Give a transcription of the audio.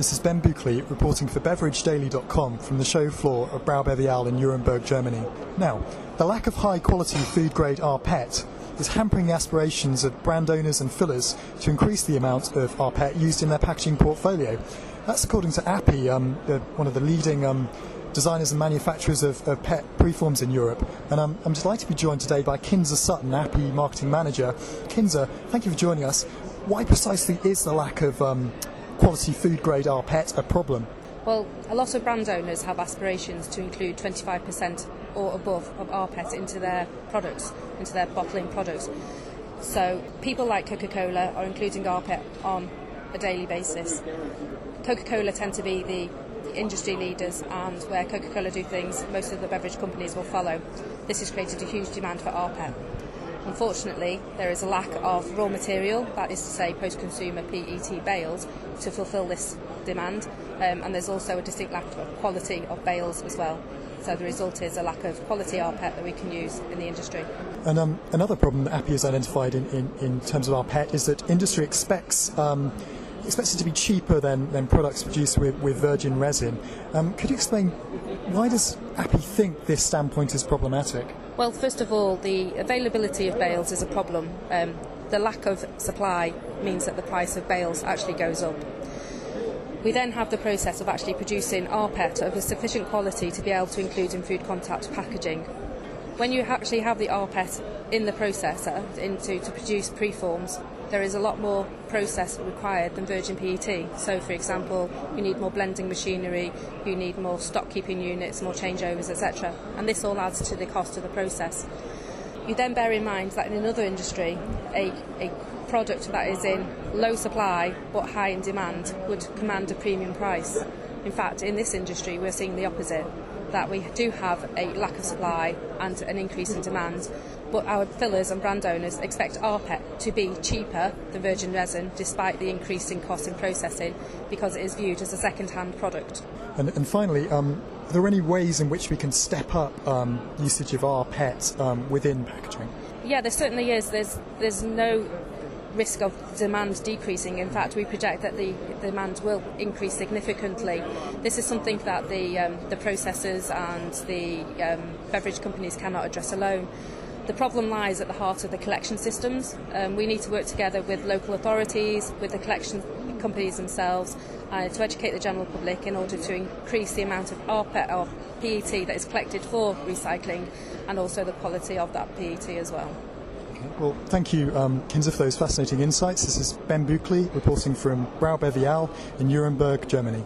This is Ben Buckley reporting for BeverageDaily.com from the show floor of BrauBeviale in Nuremberg, Germany. Now, the lack of high quality food grade rPET is hampering the aspirations of brand owners and fillers to increase the amount of rPET used in their packaging portfolio. That's according to API, um, one of the leading um, designers and manufacturers of, of PET preforms in Europe. And I'm, I'm delighted to be joined today by Kinza Sutton, API marketing manager. Kinza, thank you for joining us. Why precisely is the lack of um, quality food grade rPET a problem? Well, a lot of brand owners have aspirations to include 25% or above of rPET into their products, into their bottling products. So people like Coca-Cola are including rPET on a daily basis. Coca-Cola tend to be the industry leaders and where Coca-Cola do things, most of the beverage companies will follow. This has created a huge demand for rPET. Unfortunately, there is a lack of raw material, that is to say post-consumer PET bales, to fulfil this demand, um, and there's also a distinct lack of quality of bales as well. So the result is a lack of quality rPET that we can use in the industry. And um, another problem that API has identified in, in, in terms of rPET is that industry expects um, expects it to be cheaper than, than products produced with, with virgin resin. Um, could you explain why does API think this standpoint is problematic? Well, first of all, the availability of bales is a problem. Um, the lack of supply means that the price of bales actually goes up. We then have the process of actually producing rPET of a sufficient quality to be able to include in food contact packaging. When you actually have the rPET in the processor into to produce preforms, there is a lot more process required than virgin PET. So, for example, you need more blending machinery, you need more stock keeping units, more changeovers, etc. And this all adds to the cost of the process. You then bear in mind that in another industry, a, a product that is in low supply but high in demand would command a premium price. In fact, in this industry, we're seeing the opposite that we do have a lack of supply and an increase in demand, but our fillers and brand owners expect rPET to be cheaper than virgin resin despite the increase in cost in processing because it is viewed as a second hand product. And, and finally, um, are there any ways in which we can step up um, usage of rPET um, within packaging? Yeah, there certainly is. There's, there's no risk of demand decreasing. In fact, we project that the demand will increase significantly. This is something that the, um, the processors and the um, beverage companies cannot address alone. The problem lies at the heart of the collection systems. Um, we need to work together with local authorities, with the collection companies themselves, uh, to educate the general public in order to increase the amount of rPET or PET that is collected for recycling and also the quality of that PET as well. Well, thank you, um, for those fascinating insights. This is Ben Buckley reporting from BrauBeviale in Nuremberg, Germany.